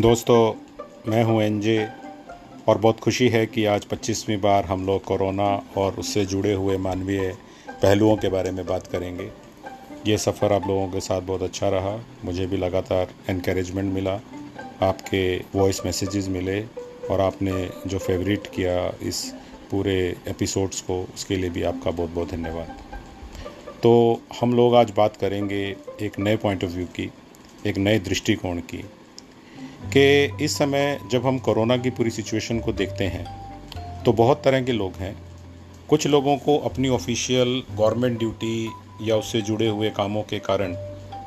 दोस्तों, मैं हूँ एनजे और बहुत खुशी है कि आज 25वीं बार हम लोग कोरोना और उससे जुड़े हुए मानवीय पहलुओं के बारे में बात करेंगे। ये सफ़र आप लोगों के साथ बहुत अच्छा रहा। मुझे भी लगातार इनक्रेजमेंट मिला। आपके वॉइस मैसेजेस मिले और आपने जो फेवरेट किया इस पूरे एपिसोड्स को, उसके लिए भी आपका बहुत बहुत धन्यवाद। तो हम लोग आज बात करेंगे एक नए पॉइंट ऑफ़ व्यू की, एक नए दृष्टिकोण की। कि इस समय जब हम कोरोना की पूरी सिचुएशन को देखते हैं तो बहुत तरह के लोग हैं। कुछ लोगों को अपनी ऑफिशियल गवर्नमेंट ड्यूटी या उससे जुड़े हुए कामों के कारण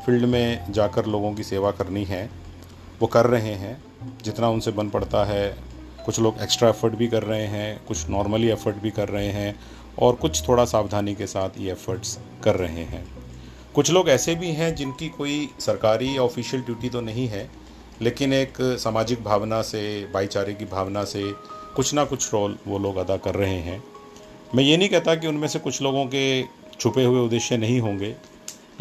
फ़ील्ड में जाकर लोगों की सेवा करनी है, वो कर रहे हैं। जितना उनसे बन पड़ता है, कुछ लोग एक्स्ट्रा एफर्ट भी कर रहे हैं, कुछ नॉर्मली एफर्ट भी कर रहे हैं और कुछ थोड़ा सावधानी के साथ ये एफर्ट्स कर रहे हैं। कुछ लोग ऐसे भी हैं जिनकी कोई सरकारी या ऑफिशियल ड्यूटी तो नहीं है लेकिन एक सामाजिक भावना से, भाईचारे की भावना से कुछ ना कुछ रोल वो लोग अदा कर रहे हैं। मैं ये नहीं कहता कि उनमें से कुछ लोगों के छुपे हुए उद्देश्य नहीं होंगे,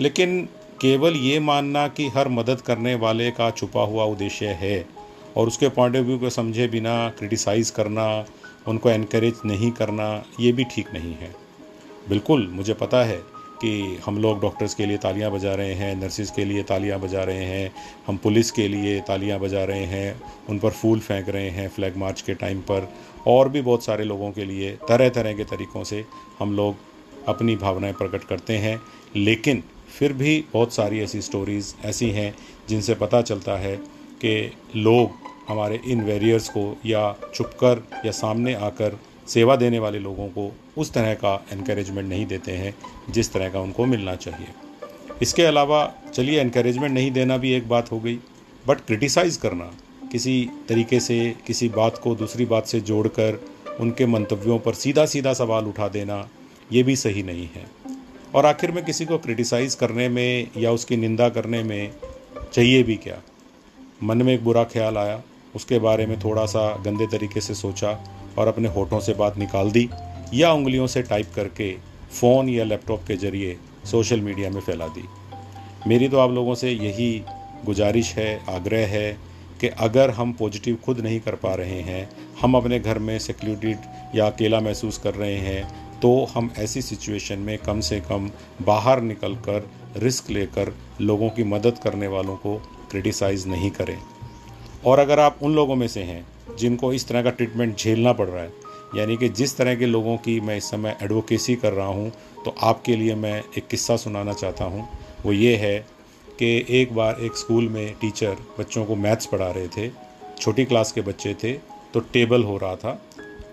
लेकिन केवल ये मानना कि हर मदद करने वाले का छुपा हुआ उद्देश्य है और उसके पॉइंट ऑफ़ व्यू को समझे बिना क्रिटिसाइज़ करना, उनको इनक्रेज नहीं करना, ये भी ठीक नहीं है। बिल्कुल, मुझे पता है कि हम लोग डॉक्टर्स के लिए तालियाँ बजा रहे हैं, नर्सिस के लिए तालियाँ बजा रहे हैं, हम पुलिस के लिए तालियाँ बजा रहे हैं, उन पर फूल फेंक रहे हैं फ्लैग मार्च के टाइम पर, और भी बहुत सारे लोगों के लिए तरह तरह के तरीक़ों से हम लोग अपनी भावनाएँ प्रकट करते हैं। लेकिन फिर भी बहुत सारी ऐसी स्टोरीज़ ऐसी हैं जिनसे पता चलता है कि लोग हमारे इन वेरियर्स को या छुपकर या सामने आकर सेवा देने वाले लोगों को उस तरह का इनक्रेजमेंट नहीं देते हैं, जिस तरह का उनको मिलना चाहिए। इसके अलावा, चलिए इनक्रेजमेंट नहीं देना भी एक बात हो गई बट क्रिटिसाइज़ करना। किसी तरीके से, किसी बात को दूसरी बात से जोड़कर उनके मंतव्यों पर सीधा सीधा सवाल उठा देना, ये भी सही नहीं है। और आखिर में किसी को क्रिटिसाइज़ करने में या उसकी निंदा करने में चाहिए भी क्या? मन में एक बुरा ख्याल आया, उसके बारे में थोड़ा सा गंदे तरीके से सोचा और अपने होठों से बात निकाल दी या उंगलियों से टाइप करके फ़ोन या लैपटॉप के ज़रिए सोशल मीडिया में फैला दी। मेरी तो आप लोगों से यही गुजारिश है, आग्रह है कि अगर हम पॉजिटिव खुद नहीं कर पा रहे हैं, हम अपने घर में सिक्योरिटीड या अकेला महसूस कर रहे हैं तो हम ऐसी सिचुएशन में कम से कम बाहर निकल कर रिस्क लेकर लोगों की मदद करने वालों को क्रिटिसाइज़ नहीं करें। और अगर आप उन लोगों में से हैं जिनको इस तरह का ट्रीटमेंट झेलना पड़ रहा है, यानी कि जिस तरह के लोगों की मैं इस समय एडवोकेसी कर रहा हूँ तो आपके लिए मैं एक किस्सा सुनाना चाहता हूँ। वो ये है कि एक बार एक स्कूल में टीचर बच्चों को मैथ्स पढ़ा रहे थे, छोटी क्लास के बच्चे थे तो टेबल हो रहा था।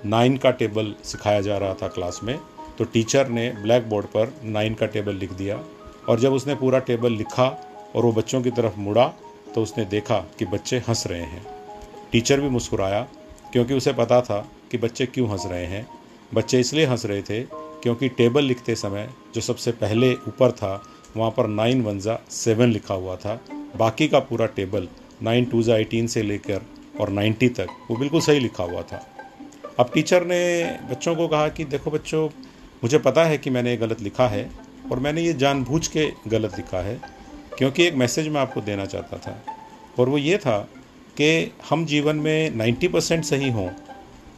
नाइन का टेबल सिखाया जा रहा था क्लास में तो टीचर ने ब्लैक बोर्ड पर नाइन का टेबल लिख दिया और जब उसने पूरा टेबल लिखा और वो बच्चों की तरफ़ मुड़ा तो उसने देखा कि बच्चे हंस रहे हैं। टीचर भी मुस्कुराया, क्योंकि उसे पता था कि बच्चे क्यों हंस रहे हैं। बच्चे इसलिए हंस रहे थे क्योंकि टेबल लिखते समय जो सबसे पहले ऊपर था, वहाँ पर नाइन वन ज़ा सेवन लिखा हुआ था। बाकी का पूरा टेबल नाइन टू ज़ा एटीन से लेकर और नाइन्टी तक वो बिल्कुल सही लिखा हुआ था। अब टीचर ने बच्चों को कहा कि देखो बच्चों, मुझे पता है कि मैंने ये गलत लिखा है और मैंने ये जानबूझ के गलत लिखा है। क्योंकि एक मैसेज मैं आपको देना चाहता था। और वो ये था कि हम जीवन में 90 परसेंट सही हों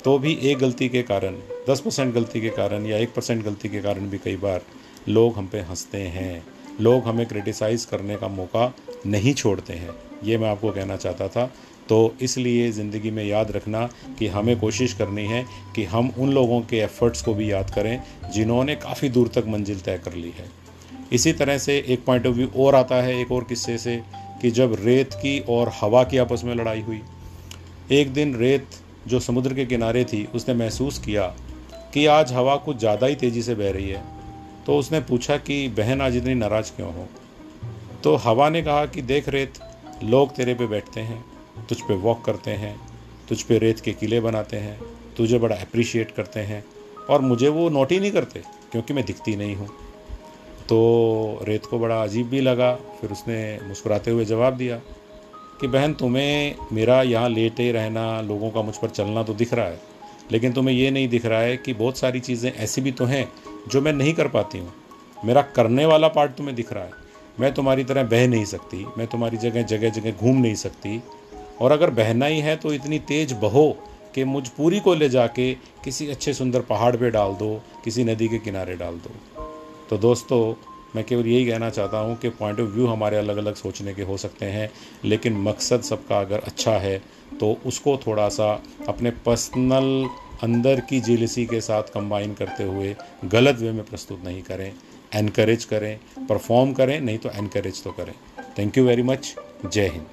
तो भी एक गलती के कारण 10 परसेंट गलती के कारण या एक परसेंट गलती के कारण भी कई बार लोग हम पे हँसते हैं। लोग हमें क्रिटिसाइज़ करने का मौका नहीं छोड़ते हैं। ये मैं आपको कहना चाहता था। तो इसलिए ज़िंदगी में याद रखना कि हमें कोशिश करनी है कि हम उन लोगों के एफ़र्ट्स को भी याद करें जिन्होंने काफ़ी दूर तक मंजिल तय कर ली है। इसी तरह से एक पॉइंट ऑफ़ व्यू और आता है, एक और किस्से से, कि जब रेत की और हवा की आपस में लड़ाई हुई, एक दिन रेत जो समुद्र के किनारे थी, उसने महसूस किया कि आज हवा कुछ ज़्यादा ही तेज़ी से बह रही है। तो उसने पूछा कि, बहन, आज इतनी नाराज़ क्यों हो? तो हवा ने कहा कि, देख रेत, लोग तेरे पे बैठते हैं, तुझ पे वॉक करते हैं, तुझ पे रेत के किले बनाते हैं, तुझे बड़ा अप्रिशिएट करते हैं, और मुझे वो नोट ही नहीं करते, क्योंकि मैं दिखती नहीं हूँ। तो रेत को बड़ा अजीब भी लगा। फिर उसने मुस्कुराते हुए जवाब दिया कि, बहन, तुम्हें मेरा यहाँ लेटे रहना, लोगों का मुझ पर चलना तो दिख रहा है, लेकिन तुम्हें ये नहीं दिख रहा है कि बहुत सारी चीज़ें ऐसी भी तो हैं जो मैं नहीं कर पाती हूँ। मेरा करने वाला पार्ट तुम्हें दिख रहा है। मैं तुम्हारी तरह बह नहीं सकती, मैं तुम्हारी जगह जगह जगह घूम नहीं सकती। और अगर बहना ही है तो इतनी तेज़ बहो कि मुझ पूरी को ले जाके किसी अच्छे सुंदर पहाड़ पे डाल दो, किसी नदी के किनारे डाल दो। तो दोस्तों, मैं केवल यही कहना चाहता हूँ कि पॉइंट ऑफ़ व्यू हमारे अलग अलग सोचने के हो सकते हैं, लेकिन मकसद सबका अगर अच्छा है तो उसको थोड़ा सा अपने पर्सनल अंदर की जेलसी के साथ कंबाइन करते हुए गलत वे में प्रस्तुत नहीं करें। एनकरेज करें परफॉर्म करें, नहीं तो एनकरेज तो करें। थैंक यू वेरी मच जय हिंद